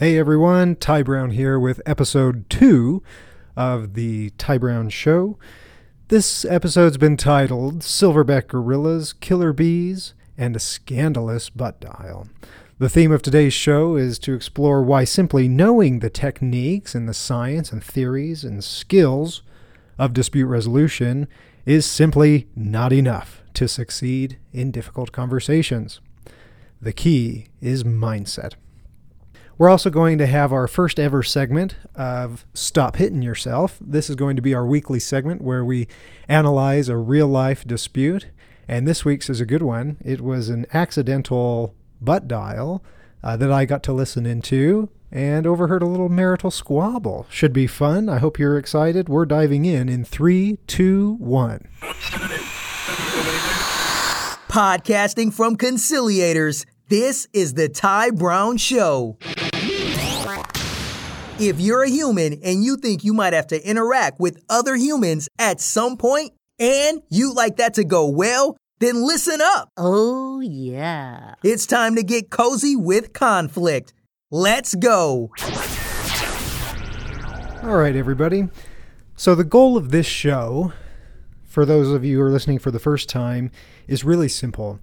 Hey everyone, Ty Brown here with episode two of the Ty Brown Show. This episode's been titled Silverback Gorillas, Killer Bees, and a Scandalous Butt Dial. The theme of today's show is to explore why simply knowing the techniques and the science and theories and skills of dispute resolution is simply not enough to succeed in difficult conversations. The key is mindset. We're also going to have our first ever segment of Stop Hitting Yourself. This is going to be our weekly segment where we analyze a real life dispute. And this week's is a good one. It was an accidental butt dial uh, that I got to listen into and overheard a little marital squabble. Should be fun. I hope you're excited. We're diving in in three, two, one. Podcasting from Conciliators. This is the Ty Brown Show. If you're a human and you think you might have to interact with other humans at some point, and you'd like that to go well, then listen up. Oh, yeah. It's time to get cozy with conflict. Let's go. All right, everybody. So, the goal of this show, for those of you who are listening for the first time, is really simple.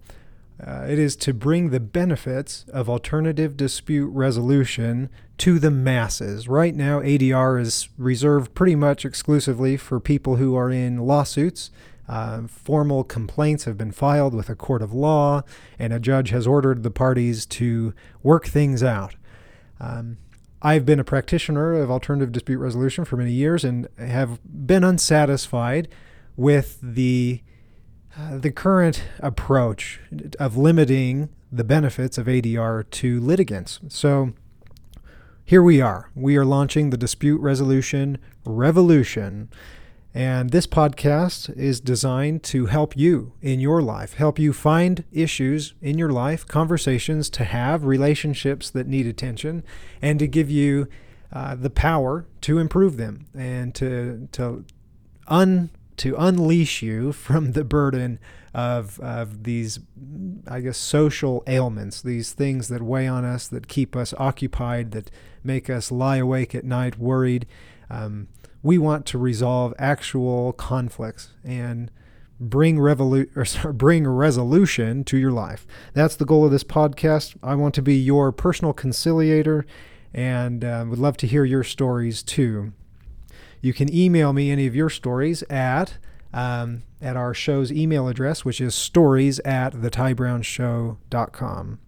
Uh, it is to bring the benefits of alternative dispute resolution to the masses. Right now, ADR is reserved pretty much exclusively for people who are in lawsuits. Uh, formal complaints have been filed with a court of law, and a judge has ordered the parties to work things out. Um, I've been a practitioner of alternative dispute resolution for many years and have been unsatisfied with the the current approach of limiting the benefits of ADR to litigants. So here we are. We are launching the dispute resolution revolution. And this podcast is designed to help you in your life, help you find issues in your life, conversations to have, relationships that need attention, and to give you uh, the power to improve them and to, to un to unleash you from the burden of, of these, I guess, social ailments, these things that weigh on us, that keep us occupied, that make us lie awake at night worried. Um, we want to resolve actual conflicts and bring revolu- or sorry, bring resolution to your life. That's the goal of this podcast. I want to be your personal conciliator and uh, would love to hear your stories too. You can email me any of your stories at um, at our show's email address, which is stories at thetybrownshow.com.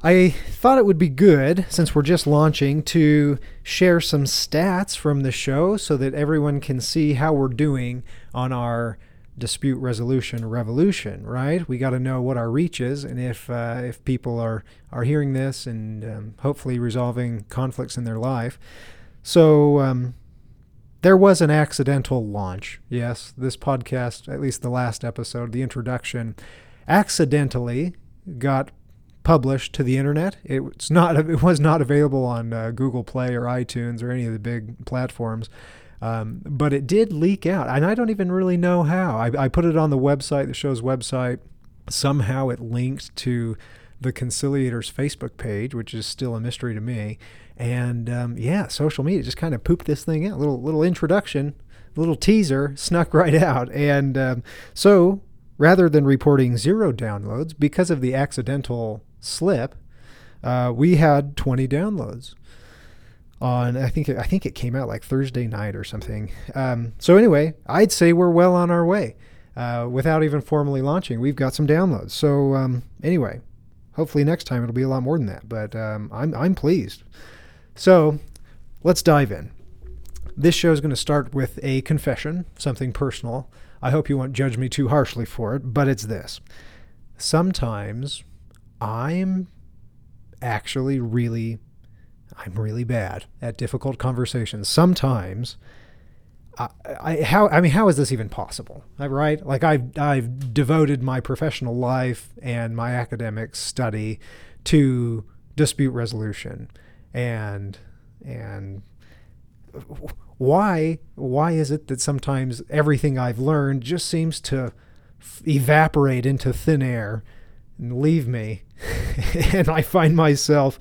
I thought it would be good, since we're just launching, to share some stats from the show so that everyone can see how we're doing on our dispute resolution revolution, right? We got to know what our reach is, and if uh, if people are are hearing this and um, hopefully resolving conflicts in their life. So um, there was an accidental launch. Yes, this podcast, at least the last episode, the introduction, accidentally got published to the internet. It's not. It was not available on uh, Google Play or iTunes or any of the big platforms. Um, but it did leak out, and I don't even really know how. I, I put it on the website, the show's website. Somehow it linked to the Conciliators Facebook page, which is still a mystery to me. And um, yeah, social media just kind of pooped this thing out. Little little introduction, little teaser snuck right out. And um, so rather than reporting zero downloads because of the accidental slip, uh, we had 20 downloads on I think I think it came out like Thursday night or something. Um, so anyway, I'd say we're well on our way. Uh, without even formally launching, we've got some downloads. So um, anyway, hopefully next time it'll be a lot more than that. But um, I'm I'm pleased. So let's dive in. This show is going to start with a confession, something personal. I hope you won't judge me too harshly for it, but it's this. Sometimes I'm actually really I'm really bad at difficult conversations. Sometimes I, I, how I mean how is this even possible? Right? Like I've I've devoted my professional life and my academic study to dispute resolution and and why why is it that sometimes everything I've learned just seems to evaporate into thin air and leave me and I find myself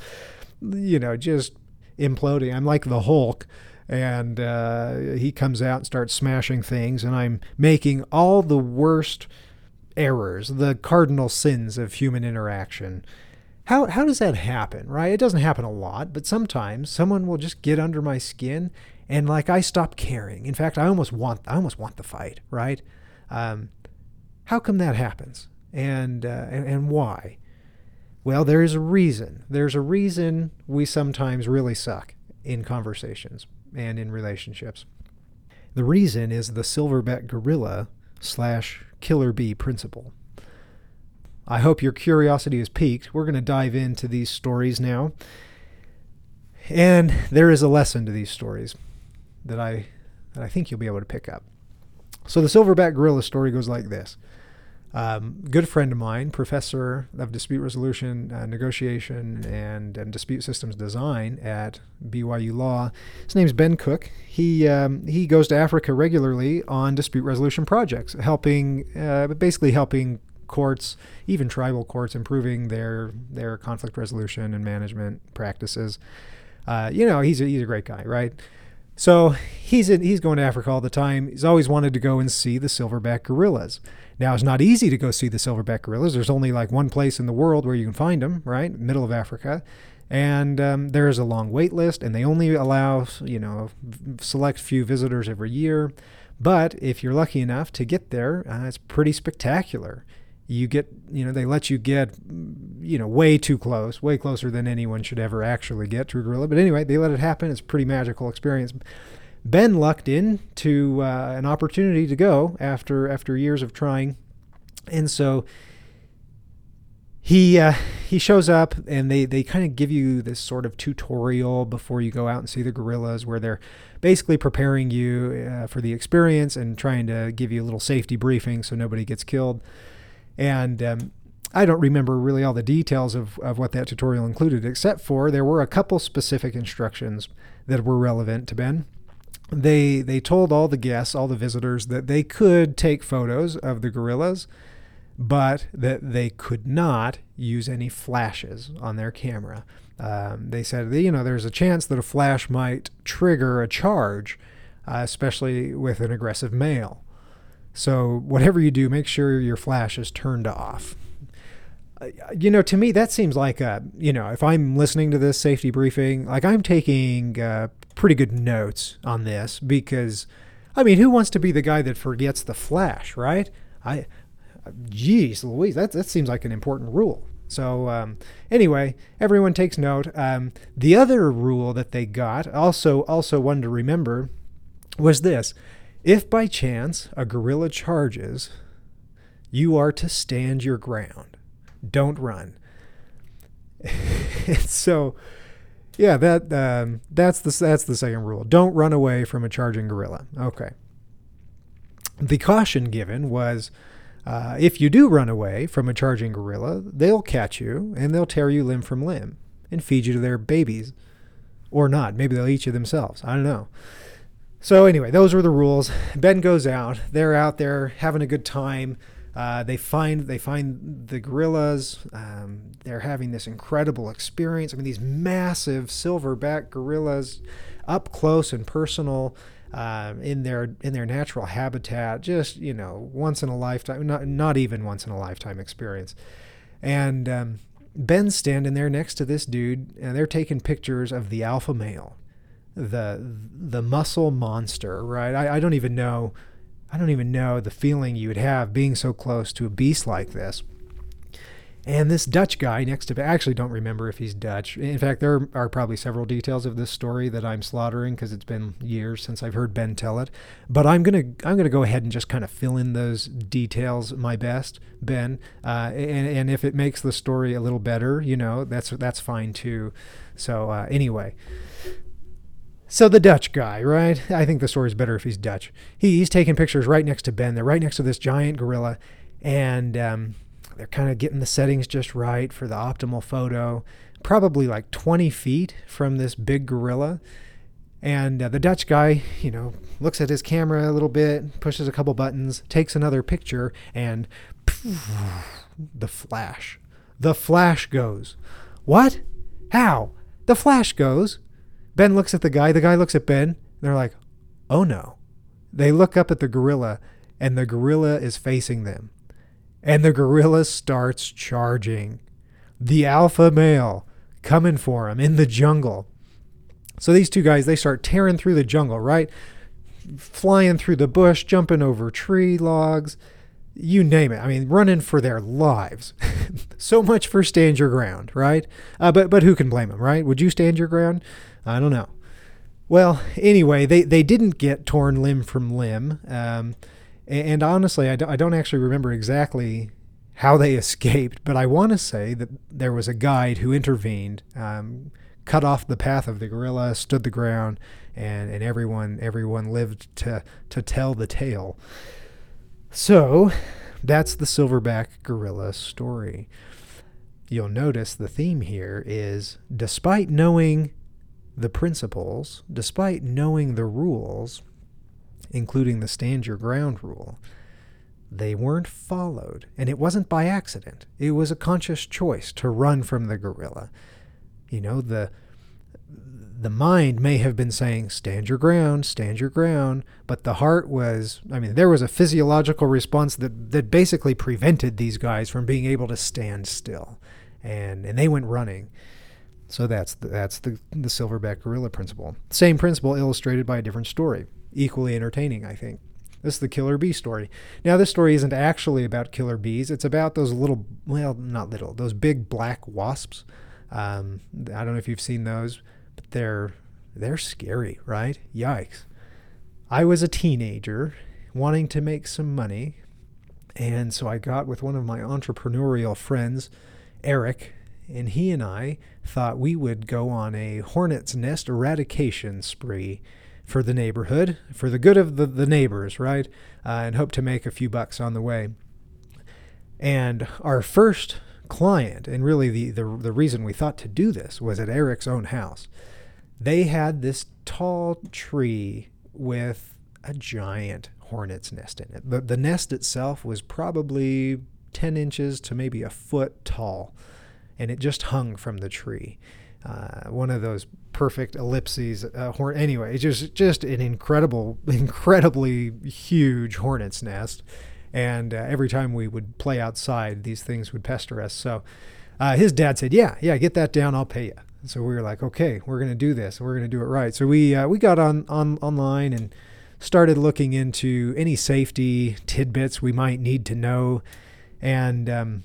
you know, just imploding. I'm like the Hulk. And uh, he comes out and starts smashing things, and I'm making all the worst errors, the cardinal sins of human interaction. How, how does that happen, right? It doesn't happen a lot, but sometimes someone will just get under my skin and like I stop caring. In fact, I almost want I almost want the fight, right? Um, how come that happens, and, uh, and and why? Well, there is a reason. There's a reason we sometimes really suck in conversations and in relationships. The reason is the silverback gorilla slash killer bee principle. I hope your curiosity is piqued. We're going to dive into these stories now. And there is a lesson to these stories that I that I think you'll be able to pick up. So the silverback gorilla story goes like this. Um, good friend of mine, professor of dispute resolution, uh, negotiation, and, and, dispute systems design at BYU Law. His name's Ben Cook. He um, he goes to Africa regularly on dispute resolution projects, helping uh, basically helping courts, even tribal courts, improving their their conflict resolution and management practices. Uh, you know, he's a, he's a great guy, right? So he's in, he's going to Africa all the time. He's always wanted to go and see the silverback gorillas. Now it's not easy to go see the silverback gorillas. There's only like one place in the world where you can find them, right? Middle of Africa. And um, there is a long wait list, and they only allow, you know, select few visitors every year. But if you're lucky enough to get there, uh, it's pretty spectacular you get you know they let you get you know way too close way closer than anyone should ever actually get to a gorilla. But anyway they let it happen. It's a pretty magical experience. Ben lucked in to uh, an opportunity to go after after years of trying. And so he uh, he shows up and they they kind of give you this sort of tutorial before you go out and see the gorillas where they're basically preparing you uh, for the experience and trying to give you a little safety briefing so nobody gets killed and um, I don't remember really all the details of, of what that tutorial included, except for there were a couple specific instructions that were relevant to Ben. They they told all the guests, all the visitors, that they could take photos of the gorillas, but that they could not use any flashes on their camera. Um, they said, you know, there's a chance that a flash might trigger a charge, uh, especially with an aggressive male. So whatever you do, make sure your flash is turned off. Uh, you know, to me, that seems like a, you know, if I'm listening to this safety briefing, like I'm taking uh, pretty good notes on this because, I mean, who wants to be the guy that forgets the flash, right? I, geez, Louise, that that seems like an important rule. So um, anyway, everyone takes note. Um, the other rule that they got, also also one to remember, was this: if by chance a gorilla charges, you are to stand your ground. Don't run. so, yeah, that um, that's the that's the second rule. Don't run away from a charging gorilla. Okay. The caution given was, uh, if you do run away from a charging gorilla, they'll catch you and they'll tear you limb from limb and feed you to their babies, or not. Maybe they'll eat you themselves. I don't know. So anyway, those were the rules. Ben goes out. They're out there having a good time. Uh, they find they find the gorillas. Um, they're having this incredible experience. I mean, these massive silverback gorillas, up close and personal, uh, in their in their natural habitat. Just you know, once in a lifetime, not not even once in a lifetime experience. And um, Ben's standing there next to this dude, and they're taking pictures of the alpha male the the muscle monster, right? I, I don't even know I don't even know the feeling you would have being so close to a beast like this. And this Dutch guy next to I actually don't remember if he's Dutch. In fact, there are probably several details of this story that I'm slaughtering because it's been years since I've heard Ben tell it. But I'm gonna I'm gonna go ahead and just kind of fill in those details my best, Ben. Uh, and and if it makes the story a little better, you know, that's that's fine too. So uh, anyway, so the Dutch guy, right? I think the story's better if he's Dutch. He, he's taking pictures right next to Ben. They're right next to this giant gorilla, and um, they're kind of getting the settings just right for the optimal photo. Probably like 20 feet from this big gorilla. And uh, the Dutch guy, you know, looks at his camera a little bit, pushes a couple buttons, takes another picture, and poof, the flash. The flash goes. What? How? The flash goes. Ben looks at the guy. The guy looks at Ben. They're like, oh no. They look up at the gorilla, and the gorilla is facing them. And the gorilla starts charging. The alpha male coming for him in the jungle. So these two guys, they start tearing through the jungle, right? Flying through the bush, jumping over tree logs, you name it. I mean, running for their lives. so much for stand your ground, right? Uh, but but who can blame them, right? Would you stand your ground? I don't know. Well, anyway, they, they didn't get torn limb from limb. Um, and honestly, I, do, I don't actually remember exactly how they escaped, but I want to say that there was a guide who intervened, um, cut off the path of the gorilla, stood the ground, and, and everyone everyone lived to to tell the tale. So, that's the silverback gorilla story. You'll notice the theme here is despite knowing the principles, despite knowing the rules, including the stand your ground rule, they weren't followed. And it wasn't by accident. It was a conscious choice to run from the gorilla. You know, the the mind may have been saying, stand your ground, stand your ground, but the heart was, I mean, there was a physiological response that, that basically prevented these guys from being able to stand still. And, and they went running. So that's the, that's the, the silverback gorilla principle. Same principle illustrated by a different story. Equally entertaining, I think. This is the killer bee story. Now, this story isn't actually about killer bees. It's about those little, well, not little, those big black wasps. Um, I don't know if you've seen those, but they're they're scary, right? Yikes! I was a teenager wanting to make some money, and so I got with one of my entrepreneurial friends, Eric, and he and I thought we would go on a hornet's nest eradication spree for the neighborhood, for the good of the, the neighbors, right? Uh, and hope to make a few bucks on the way. And our first client, and really the, the, the reason we thought to do this was at Eric's own house. They had this tall tree with a giant hornet's nest in it. The, the nest itself was probably 10 inches to maybe a foot tall and it just hung from the tree. Uh, one of those perfect ellipses. Uh, horn. Anyway, it's just just an incredible, incredibly huge hornet's nest. And uh, every time we would play outside, these things would pester us. So uh, his dad said, "Yeah, yeah, get that down. I'll pay you." So we were like, "Okay, we're gonna do this. We're gonna do it right." So we uh, we got on on online and started looking into any safety tidbits we might need to know. And um,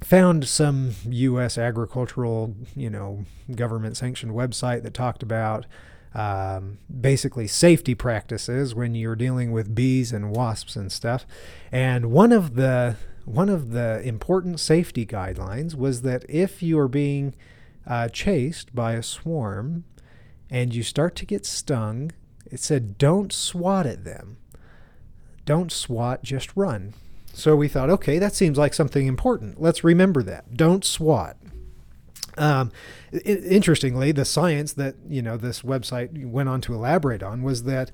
found some U.S. agricultural, you know, government sanctioned website that talked about um, basically safety practices when you're dealing with bees and wasps and stuff. And one of the one of the important safety guidelines was that if you are being uh, chased by a swarm and you start to get stung, it said don't swat at them. Don't swat, just run. So we thought, okay, that seems like something important. Let's remember that. Don't swat. Um, interestingly, the science that you know this website went on to elaborate on was that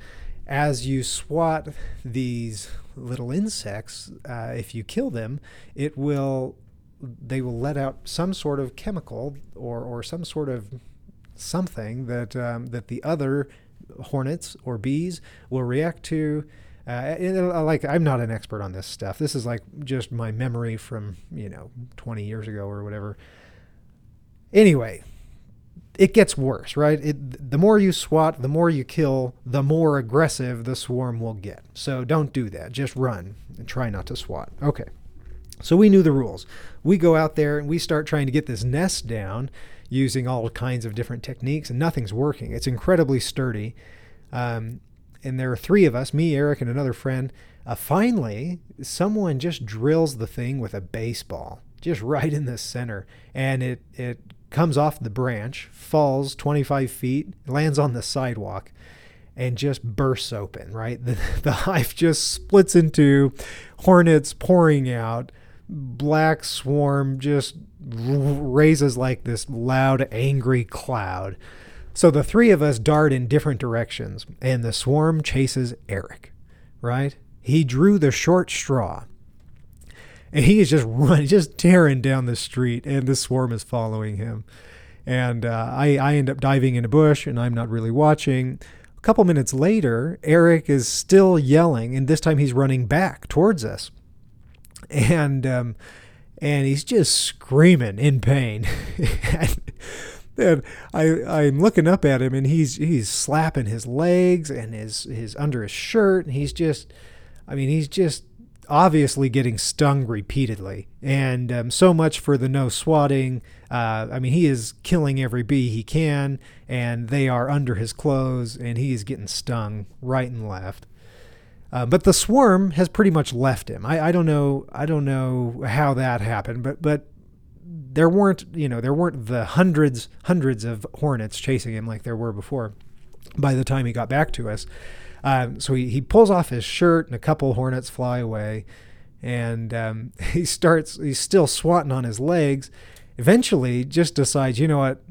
as you swat these little insects, uh, if you kill them, it will they will let out some sort of chemical or or some sort of something that um, that the other hornets or bees will react to uh, uh, like I'm not an expert on this stuff. This is like just my memory from you know 20 years ago or whatever. Anyway, it gets worse, right? It, the more you swat, the more you kill, the more aggressive the swarm will get. So don't do that. Just run and try not to swat. Okay. So we knew the rules. We go out there and we start trying to get this nest down using all kinds of different techniques, and nothing's working. It's incredibly sturdy. Um, and there are three of us me, Eric, and another friend. Uh, finally, someone just drills the thing with a baseball, just right in the center. And it, it comes off the branch, falls 25 feet, lands on the sidewalk, and just bursts open, right? The, the hive just splits into hornets pouring out. Black swarm just raises like this loud, angry cloud. So the three of us dart in different directions, and the swarm chases Eric, right? He drew the short straw. And he is just running, just tearing down the street, and the swarm is following him. and uh, I, I end up diving in a bush and I'm not really watching. A couple minutes later, Eric is still yelling, and this time he's running back towards us. And um, and he's just screaming in pain. and, I I'm looking up at him and he's he's slapping his legs and his his under his shirt and he's just I mean he's just obviously getting stung repeatedly and um, so much for the no swatting uh, I mean he is killing every bee he can and they are under his clothes and he is getting stung right and left uh, but the swarm has pretty much left him. I, I don't know. I don't know how that happened, but but there weren't you know there weren't the hundreds hundreds of hornets chasing him like there were before. By the time he got back to us, um, so he, he pulls off his shirt and a couple hornets fly away, and um, he starts. He's still swatting on his legs. Eventually, just decides, you know what?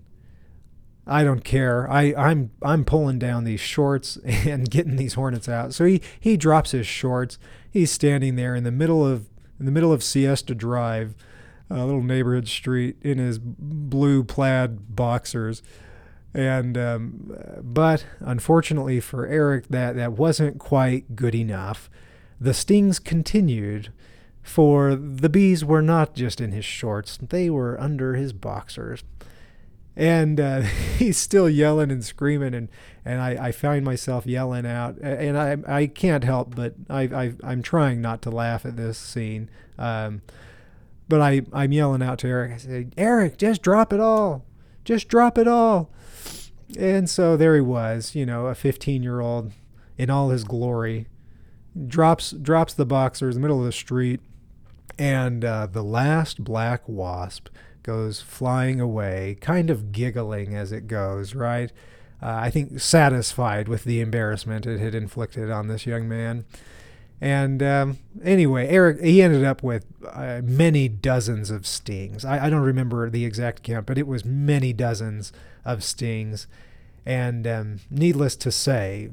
I don't care. I, I'm I'm pulling down these shorts and getting these hornets out. So he, he drops his shorts. He's standing there in the middle of in the middle of Siesta Drive, a little neighborhood street, in his blue plaid boxers. And um, but unfortunately for Eric, that that wasn't quite good enough. The stings continued, for the bees were not just in his shorts; they were under his boxers and uh, he's still yelling and screaming and and I, I find myself yelling out and I I can't help but I, I I'm trying not to laugh at this scene um, but I I'm yelling out to Eric I say Eric just drop it all just drop it all and so there he was you know a 15 year old in all his glory drops drops the boxers in the middle of the street and uh, the last black wasp goes flying away, kind of giggling as it goes, right? Uh, I think satisfied with the embarrassment it had inflicted on this young man. And um, anyway, Eric, he ended up with uh, many dozens of stings. I, I, don't remember the exact count, but it was many dozens of stings. And um, needless to say,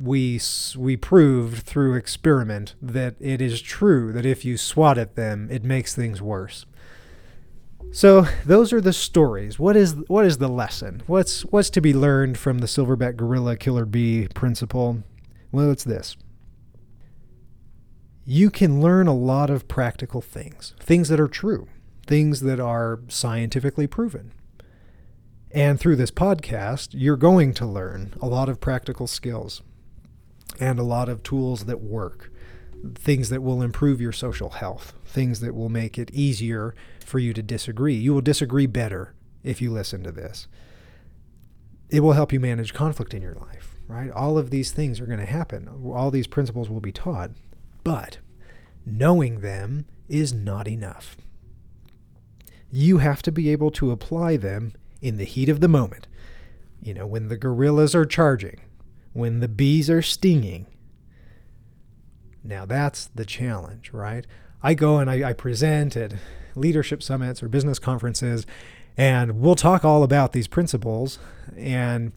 we we proved through experiment that it is true that if you swat at them, it makes things worse. So those are the stories. What is what is the lesson? What's what's to be learned from the silverback gorilla killer bee principle? Well, it's this. You can learn a lot of practical things, things that are true, things that are scientifically proven. And through this podcast, you're going to learn a lot of practical skills and a lot of tools that work, things that will improve your social health, things that will make it easier for you to disagree. You will disagree better if you listen to this. It will help you manage conflict in your life, right? All of these things are going to happen. All these principles will be taught, but knowing them is not enough. You have to be able to apply them in the heat of the moment. You know, when the gorillas are charging, when the bees are stinging. Now that's the challenge, right? I go and I, I present at leadership summits or business conferences, and we'll talk all about these principles. And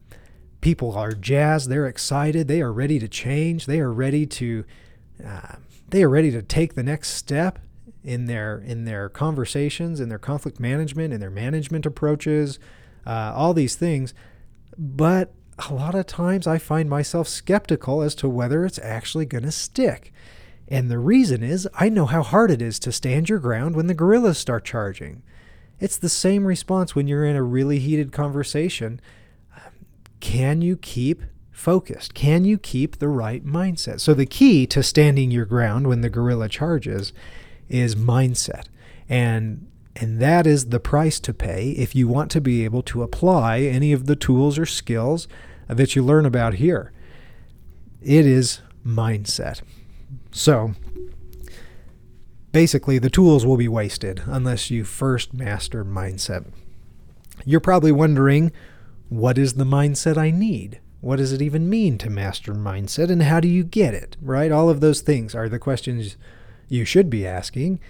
people are jazzed, they're excited, they are ready to change, they are ready to uh, they are ready to take the next step in their in their conversations, in their conflict management, in their management approaches, uh, all these things. But a lot of times I find myself skeptical as to whether it's actually going to stick. And the reason is I know how hard it is to stand your ground when the gorillas start charging. It's the same response when you're in a really heated conversation. Can you keep focused? Can you keep the right mindset? So, the key to standing your ground when the gorilla charges is mindset. And and that is the price to pay if you want to be able to apply any of the tools or skills that you learn about here. It is mindset. So basically, the tools will be wasted unless you first master mindset. You're probably wondering what is the mindset I need? What does it even mean to master mindset and how do you get it? Right? All of those things are the questions you should be asking.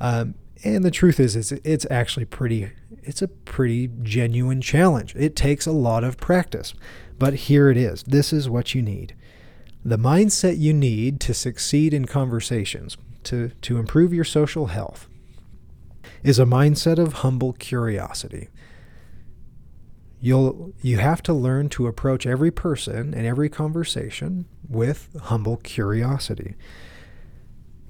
Um, and the truth is, it's, it's actually pretty, it's a pretty genuine challenge. It takes a lot of practice. But here it is. This is what you need. The mindset you need to succeed in conversations, to, to improve your social health, is a mindset of humble curiosity. You'll you have to learn to approach every person and every conversation with humble curiosity.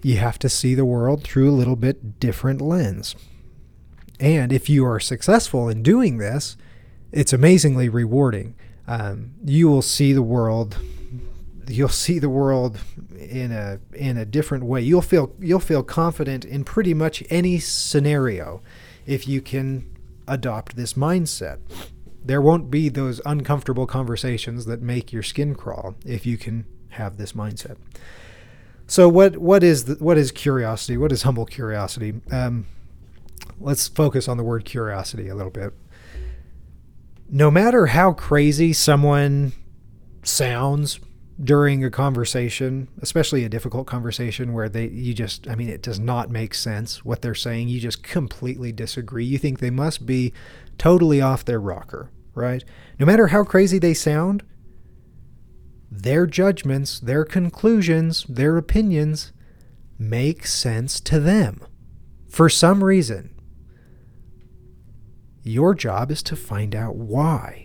You have to see the world through a little bit different lens. And if you are successful in doing this, it's amazingly rewarding. Um, you will see the world. You'll see the world in a in a different way. You'll feel you'll feel confident in pretty much any scenario if you can adopt this mindset. There won't be those uncomfortable conversations that make your skin crawl if you can have this mindset. So what what is the, what is curiosity? What is humble curiosity? Um, let's focus on the word curiosity a little bit. No matter how crazy someone sounds during a conversation, especially a difficult conversation where they you just I mean it does not make sense what they're saying, you just completely disagree. You think they must be totally off their rocker, right? No matter how crazy they sound, their judgments, their conclusions, their opinions make sense to them for some reason. Your job is to find out why.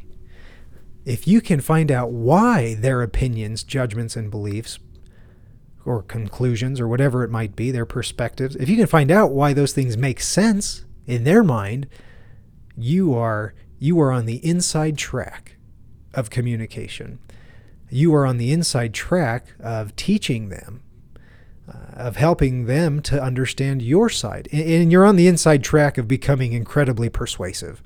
If you can find out why their opinions, judgments, and beliefs, or conclusions, or whatever it might be, their perspectives, if you can find out why those things make sense in their mind, you are you are on the inside track of communication. You are on the inside track of teaching them uh, of helping them to understand your side. And, and you're on the inside track of becoming incredibly persuasive.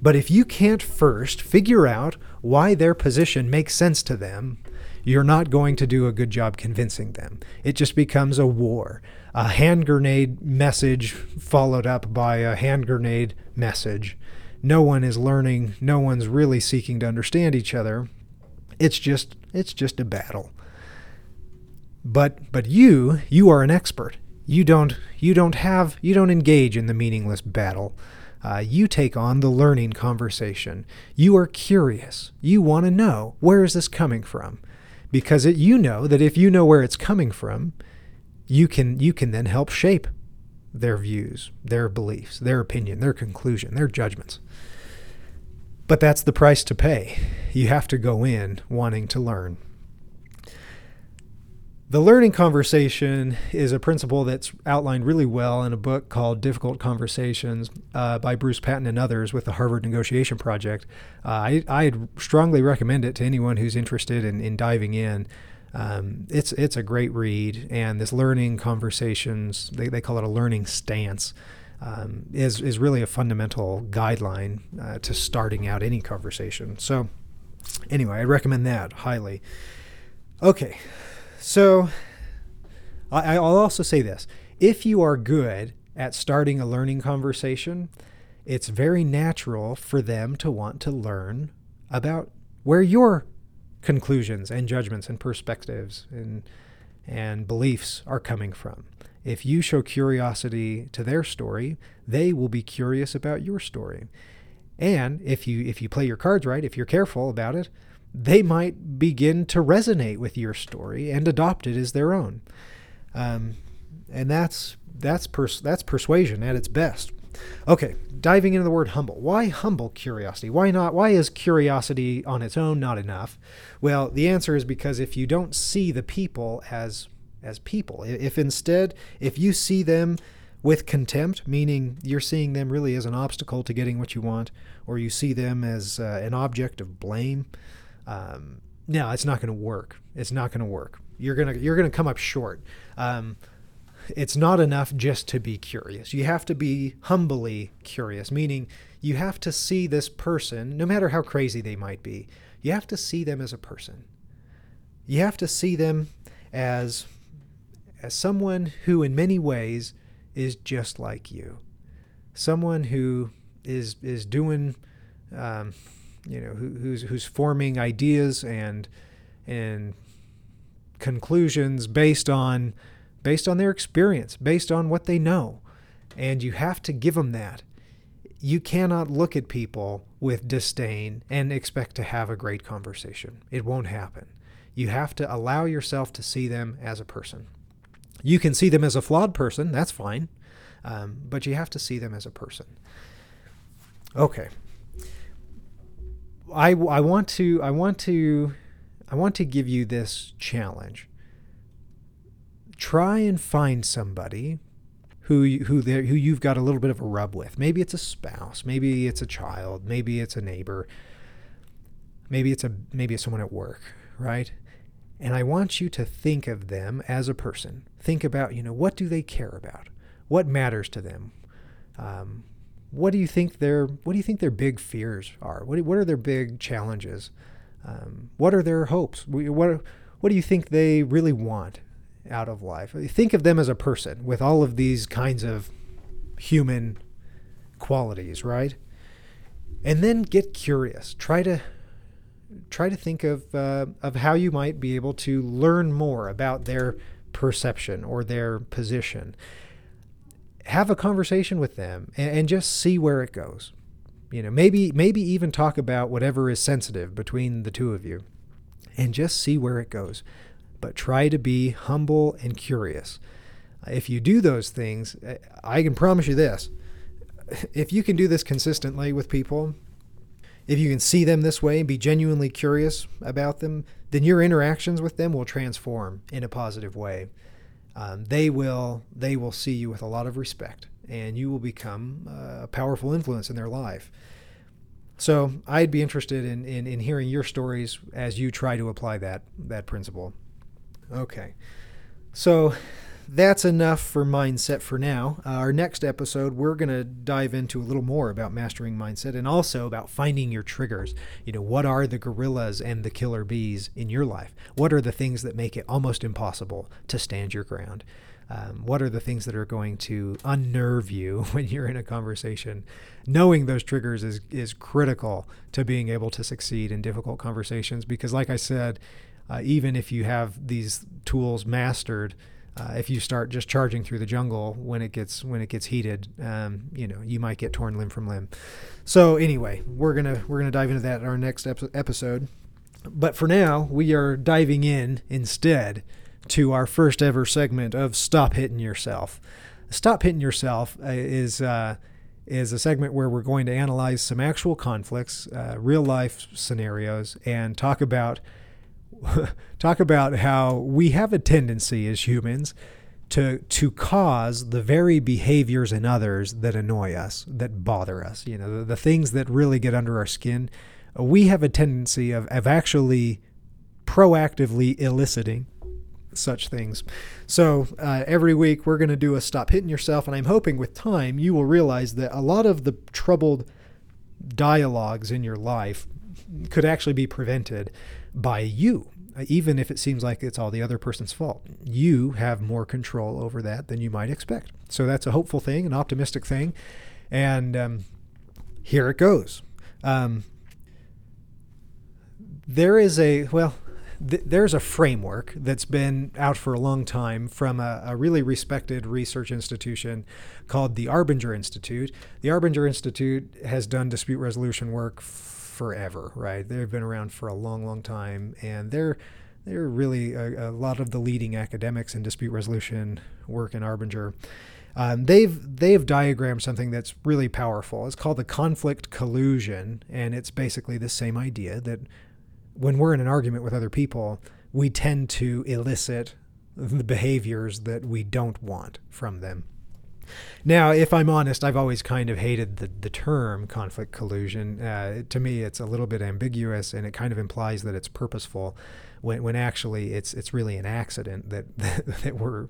But if you can't first figure out why their position makes sense to them, you're not going to do a good job convincing them. It just becomes a war. A hand grenade message followed up by a hand grenade message. No one is learning, no one's really seeking to understand each other. It's just it's just a battle. But but you you are an expert. You don't you don't have you don't engage in the meaningless battle. Uh, you take on the learning conversation. You are curious. You want to know where is this coming from, because it, you know that if you know where it's coming from, you can you can then help shape their views, their beliefs, their opinion, their conclusion, their judgments. But that's the price to pay. You have to go in wanting to learn. The learning conversation is a principle that's outlined really well in a book called Difficult Conversations uh, by Bruce Patton and others with the Harvard Negotiation Project. Uh, I, I'd strongly recommend it to anyone who's interested in, in diving in. Um, it's, it's a great read, and this learning conversations, they, they call it a learning stance, um, is, is really a fundamental guideline uh, to starting out any conversation. So, anyway, I recommend that highly. Okay, so I, will also say this if you are good at starting a learning conversation, it's very natural for them to want to learn about where your conclusions and judgments and perspectives and and beliefs are coming from. If you show curiosity to their story, they will be curious about your story. And if you if you play your cards right, if you're careful about it, they might begin to resonate with your story and adopt it as their own. Um, and that's that's pers- that's persuasion at its best. Okay, diving into the word humble. Why humble curiosity? Why not? Why is curiosity on its own not enough? Well, the answer is because if you don't see the people as as people, if instead if you see them with contempt, meaning you're seeing them really as an obstacle to getting what you want, or you see them as uh, an object of blame, um, no, it's not going to work. It's not going to work. You're gonna you're gonna come up short. Um, it's not enough just to be curious. You have to be humbly curious, meaning you have to see this person, no matter how crazy they might be. You have to see them as a person. You have to see them as as someone who, in many ways, is just like you. Someone who is is doing. Um, you know, who, who's who's forming ideas and and conclusions based on based on their experience, based on what they know, and you have to give them that. You cannot look at people with disdain and expect to have a great conversation. It won't happen. You have to allow yourself to see them as a person. You can see them as a flawed person, that's fine, um, but you have to see them as a person. Okay, I, I want to I want to I want to give you this challenge. Try and find somebody who who who you've got a little bit of a rub with. Maybe it's a spouse, maybe it's a child, maybe it's a neighbor, maybe it's a maybe it's someone at work, right? And I want you to think of them as a person. Think about, you know, what do they care about? What matters to them? Um, what do you think their What do you think their big fears are? What What are their big challenges? Um, what are their hopes? What What do you think they really want out of life? Think of them as a person with all of these kinds of human qualities, right? And then get curious. Try to try to think of uh, of how you might be able to learn more about their perception or their position. Have a conversation with them and, and just see where it goes. You know, maybe maybe even talk about whatever is sensitive between the two of you, and just see where it goes. But try to be humble and curious. If you do those things, I- I can promise you this: if you can do this consistently with people, if you can see them this way and be genuinely curious about them, then your interactions with them will transform in a positive way. Um, they will they will see you with a lot of respect, and you will become uh, a powerful influence in their life. So I'd be interested in, in, in hearing your stories as you try to apply that that principle. Okay, so that's enough for mindset for now. Uh, our next episode, we're going to dive into a little more about mastering mindset and also about finding your triggers. You know, what are the gorillas and the killer bees in your life? What are the things that make it almost impossible to stand your ground? Um, what are the things that are going to unnerve you when you're in a conversation? Knowing those triggers is, is critical to being able to succeed in difficult conversations because, like I said, uh, even if you have these tools mastered, uh, if you start just charging through the jungle when it gets when it gets heated, um, you know you might get torn limb from limb. So anyway, we're gonna we're gonna dive into that in our next ep- episode. But for now, we are diving in instead to our first ever segment of Stop Hitting Yourself. Stop Hitting Yourself uh, is uh, is a segment where we're going to analyze some actual conflicts, uh, real life scenarios, and talk about talk about how we have a tendency as humans to to cause the very behaviors in others that annoy us, that bother us. You know, the, the things that really get under our skin. We have a tendency of, of actually proactively eliciting such things. So uh, every week we're going to do a stop hitting yourself, and I'm hoping with time you will realize that a lot of the troubled dialogues in your life could actually be prevented by you, uh, even if it seems like it's all the other person's fault. You have more control over that than you might expect. So that's a hopeful thing, an optimistic thing. And um, here it goes. Um, there is a, well, th- there's a framework that's been out for a long time from a, a really respected research institution called the Arbinger Institute. The Arbinger Institute has done dispute resolution work forever, right? They've been around for a long, long time, and they're they're really a, a lot of the leading academics in dispute resolution work in Arbinger. Um, they've they've diagrammed something that's really powerful. It's called the conflict collusion, and it's basically the same idea that when we're in an argument with other people, we tend to elicit the behaviors that we don't want from them. Now, if I'm honest, I've always kind of hated the, the term conflict collusion. Uh, to me, it's a little bit ambiguous and it kind of implies that it's purposeful when, when actually it's, it's really an accident that, that we're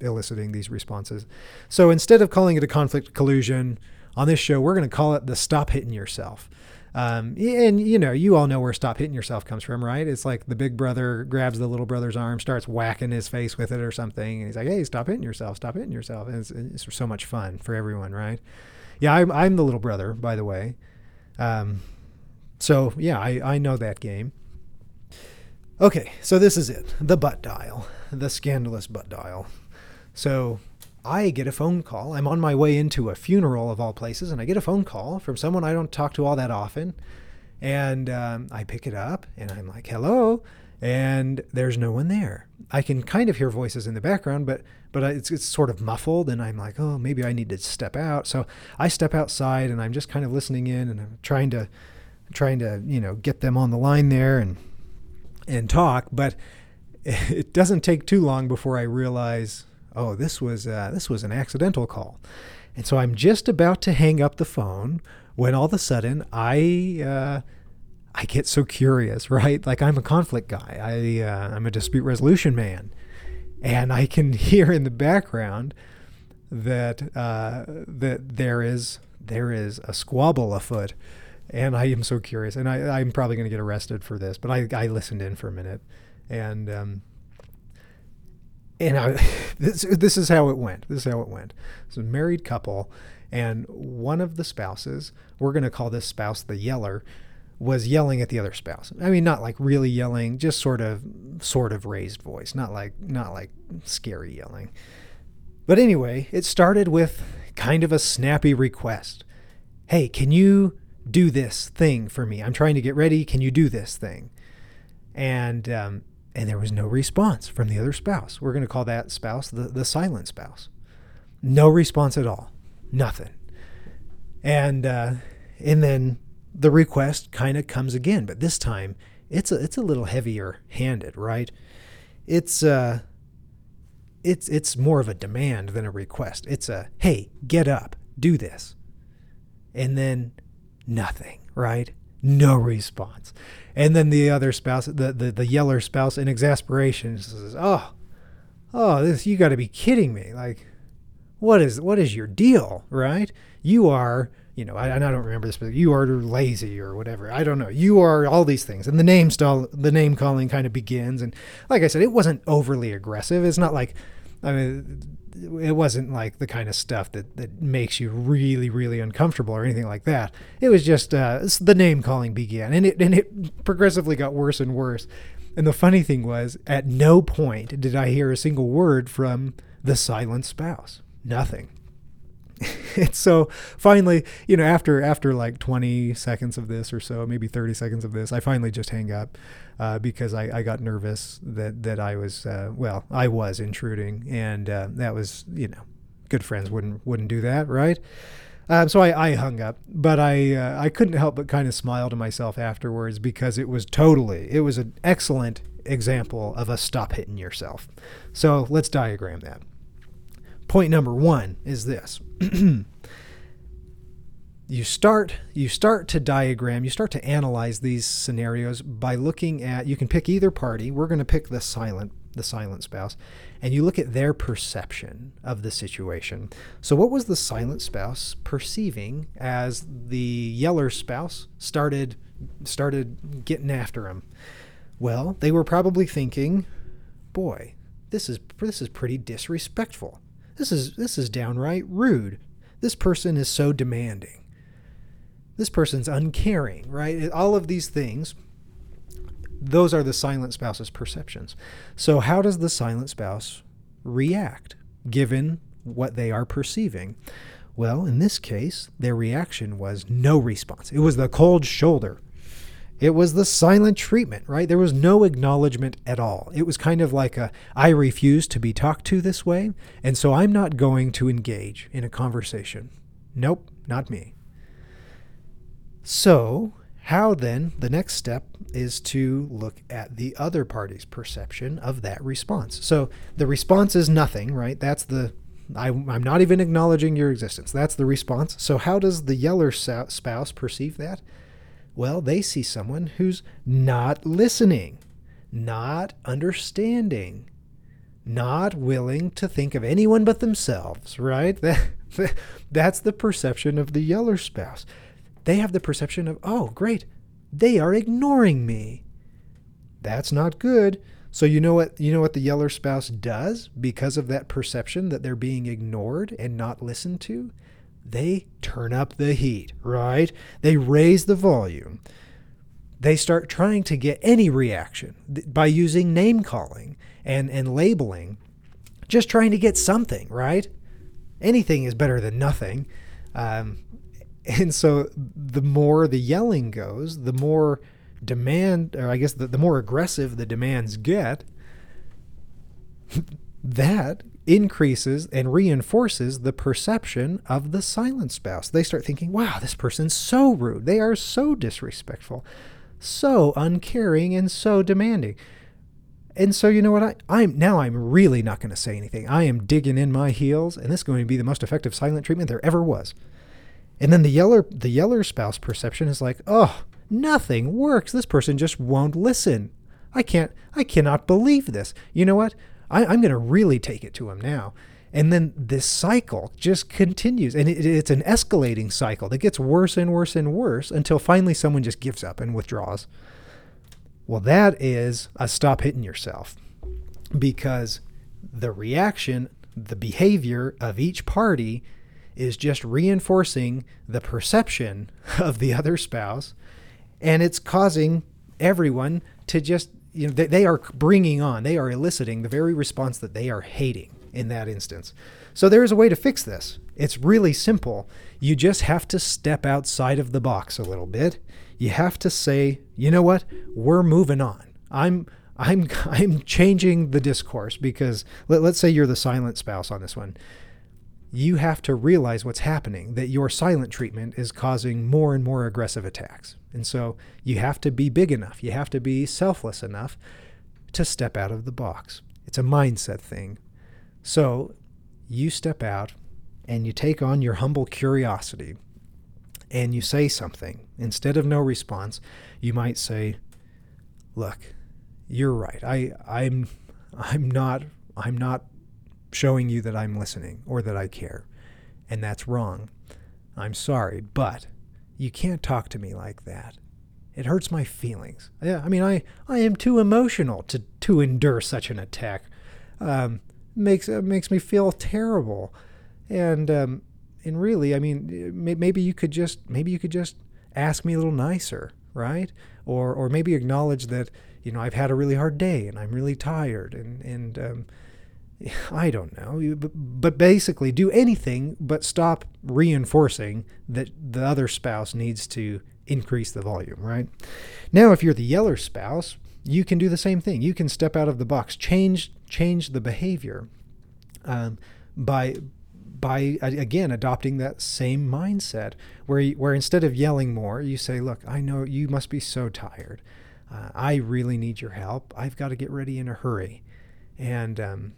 eliciting these responses. So instead of calling it a conflict collusion on this show, we're going to call it the stop hitting yourself. Um, and you know, you all know where stop hitting yourself comes from, right? It's like the big brother grabs the little brother's arm, starts whacking his face with it or something. And he's like, Hey, stop hitting yourself, stop hitting yourself. And it's, it's so much fun for everyone, right? Yeah. I'm, I'm the little brother, by the way. Um, so yeah, I, I know that game. Okay. So this is it. The butt dial, the scandalous butt dial. So I get a phone call. I'm on my way into a funeral of all places, and I get a phone call from someone I don't talk to all that often. And um, I pick it up, and I'm like, hello. And there's no one there. I can kind of hear voices in the background, but but it's, it's sort of muffled, and I'm like, oh, maybe I need to step out. So I step outside, and I'm just kind of listening in, and I'm trying to trying to you know get them on the line there and and talk. But it doesn't take too long before I realize, oh, this was uh, this was an accidental call, and so I'm just about to hang up the phone when all of a sudden I. Uh, I get so curious, right? Like I'm a conflict guy. I uh, I'm a dispute resolution man, and I can hear in the background that uh, that there is there is a squabble afoot, and I am so curious. And I I'm probably going to get arrested for this, but I I listened in for a minute, and um, and this this is how it went. This is how it went. It's a married couple, and one of the spouses, we're going to call this spouse the yeller was yelling at the other spouse. I mean, not like really yelling, just sort of, sort of raised voice, not like, not like scary yelling. But anyway, it started with kind of a snappy request. Hey, can you do this thing for me? I'm trying to get ready. Can you do this thing? And um, and there was no response from the other spouse. We're going to call that spouse the, the silent spouse. No response at all. Nothing. And uh, and then the request kind of comes again, but this time it's a it's a little heavier handed, right? It's uh it's it's more of a demand than a request. It's a hey, get up, do this. And then nothing, right? No response. And then the other spouse, the the, the yeller spouse in exasperation says, "Oh, oh, this you got to be kidding me. Like what is what is your deal, right? You are you know, I, I don't remember this, but you are lazy or whatever. I don't know. You are all these things, and the name stall, the name calling kind of begins. And like I said, it wasn't overly aggressive. It's not like, I mean, it wasn't like the kind of stuff that that makes you really, really uncomfortable or anything like that. It was just uh, the name calling began, and it and it progressively got worse and worse. And the funny thing was, at no point did I hear a single word from the silent spouse. Nothing. and so finally, you know, after after like 20 seconds of this or so, maybe 30 seconds of this, I finally just hang up uh, because I, I got nervous that that I was uh, well, I was intruding, and uh, that was you know, good friends wouldn't wouldn't do that, right? Um, so I, I hung up, but I uh, I couldn't help but kind of smile to myself afterwards because it was totally it was an excellent example of a stop hitting yourself. So let's diagram that point number one is this. You start you start to diagram you start to analyze these scenarios by looking at you can pick either party. We're going to pick the silent the silent spouse and you look at their perception of the situation. So what was the silent spouse perceiving as the yeller spouse started started getting after him? Well they were probably thinking boy this is this is pretty disrespectful this is this is downright rude. This person is so demanding. This person's uncaring, right? All of these things those are the silent spouse's perceptions. So how does the silent spouse react given what they are perceiving? Well, in this case, their reaction was no response. It was the cold shoulder. It was the silent treatment, right? There was no acknowledgement at all. It was kind of like a, I refuse to be talked to this way, and so I'm not going to engage in a conversation. Nope, not me. So, how then, the next step is to look at the other party's perception of that response. So, the response is nothing, right? That's the, I, am not even acknowledging your existence. That's the response. So, how does the yeller spouse perceive that? Well, they see someone who's not listening, not understanding, not willing to think of anyone but themselves, right? That's the perception of the yeller spouse. They have the perception of, oh, great, they are ignoring me. That's not good. So you know what you know what the yeller spouse does because of that perception that they're being ignored and not listened to? They turn up the heat, right? They raise the volume. They start trying to get any reaction by using name calling and, and labeling, just trying to get something, right? Anything is better than nothing. Um, and so the more the yelling goes, the more demand, or I guess the, the more aggressive the demands get, that increases and reinforces the perception of the silent spouse. They start thinking, wow, this person's so rude. They are so disrespectful, so uncaring, and so demanding. And so you know what I I'm now I'm really not going to say anything. I am digging in my heels and this is going to be the most effective silent treatment there ever was. And then the yeller the yeller spouse perception is like, "Oh, nothing works. This person just won't listen. I can't I cannot believe this. You know what? I, am going to really take it to him now. And then this cycle just continues. And it, it's an escalating cycle that gets worse and worse and worse until finally someone just gives up and withdraws. Well, that is a stop hitting yourself because the reaction, the behavior of each party is just reinforcing the perception of the other spouse. And it's causing everyone to just you know, they, they are bringing on, they are eliciting the very response that they are hating in that instance. So there is a way to fix this. It's really simple. You just have to step outside of the box a little bit. You have to say, you know what? We're moving on. I'm I'm I'm changing the discourse because let, let's say you're the silent spouse on this one you have to realize what's happening, that your silent treatment is causing more and more aggressive attacks. And so you have to be big enough, you have to be selfless enough to step out of the box. It's a mindset thing. So you step out and you take on your humble curiosity and you say something. Instead of no response, you might say, Look, you're right. I, I'm I'm not I'm not showing you that I'm listening or that I care. And that's wrong. I'm sorry, but you can't talk to me like that. It hurts my feelings. Yeah, I mean, I, I am too emotional to, to endure such an attack. Um, makes uh, makes me feel terrible, and um, and really, I mean, maybe you could just maybe you could just ask me a little nicer, right? Or or maybe acknowledge that you know I've had a really hard day and I'm really tired, and and um, I don't know, but basically do anything but stop reinforcing that the other spouse needs to increase the volume, right? Now, if you're the yeller spouse, you can do the same thing. You can step out of the box, change change the behavior um, by by again adopting that same mindset where you, where instead of yelling more, you say, "Look, I know you must be so tired. Uh, I really need your help. I've got to get ready in a hurry." And um,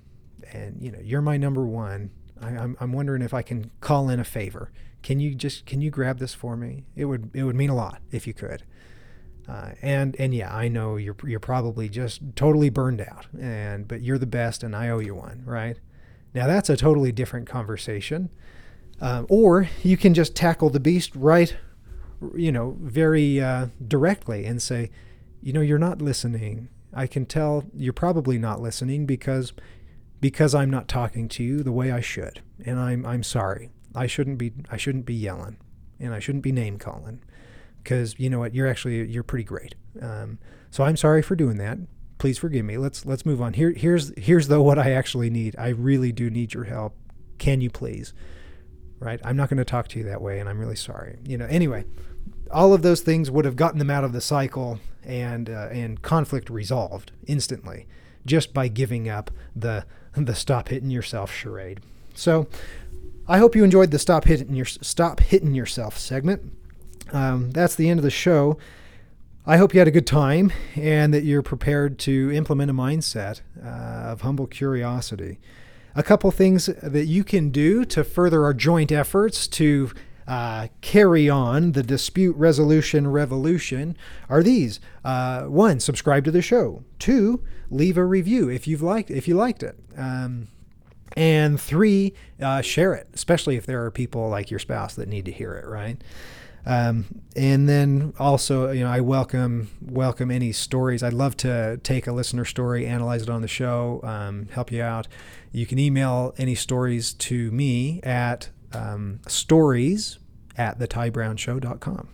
and you know you're my number one. I, am I'm, I'm wondering if I can call in a favor. Can you just can you grab this for me? It would it would mean a lot if you could. Uh, and and yeah, I know you're you're probably just totally burned out, and but you're the best, and I owe you one, right? Now that's a totally different conversation. Uh, or you can just tackle the beast right, you know, very uh, directly and say, you know, you're not listening. I can tell you're probably not listening because because I'm not talking to you the way I should. And I'm I'm sorry. I shouldn't be I shouldn't be yelling, and I shouldn't be name calling, because you know what you're actually you're pretty great. Um, so I'm sorry for doing that. Please forgive me. Let's let's move on. Here here's here's though what I actually need. I really do need your help. Can you please? Right. I'm not going to talk to you that way, and I'm really sorry. You know. Anyway, all of those things would have gotten them out of the cycle and uh, and conflict resolved instantly just by giving up the the stop hitting yourself charade. So I hope you enjoyed the stop hitting your stop hitting yourself segment. Um, that's the end of the show. I hope you had a good time and that you're prepared to implement a mindset uh, of humble curiosity. A couple things that you can do to further our joint efforts to uh, carry on the dispute resolution revolution are these: uh, one, subscribe to the show; two, leave a review if you've liked if you liked it. Um, and three, uh, share it, especially if there are people like your spouse that need to hear it, right? Um, and then also, you know, I welcome welcome any stories. I'd love to take a listener story, analyze it on the show, um, help you out. You can email any stories to me at um, stories at thetybrown.show.com.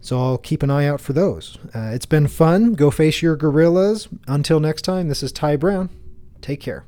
So I'll keep an eye out for those. Uh, it's been fun. Go face your gorillas. Until next time, this is Ty Brown. Take care.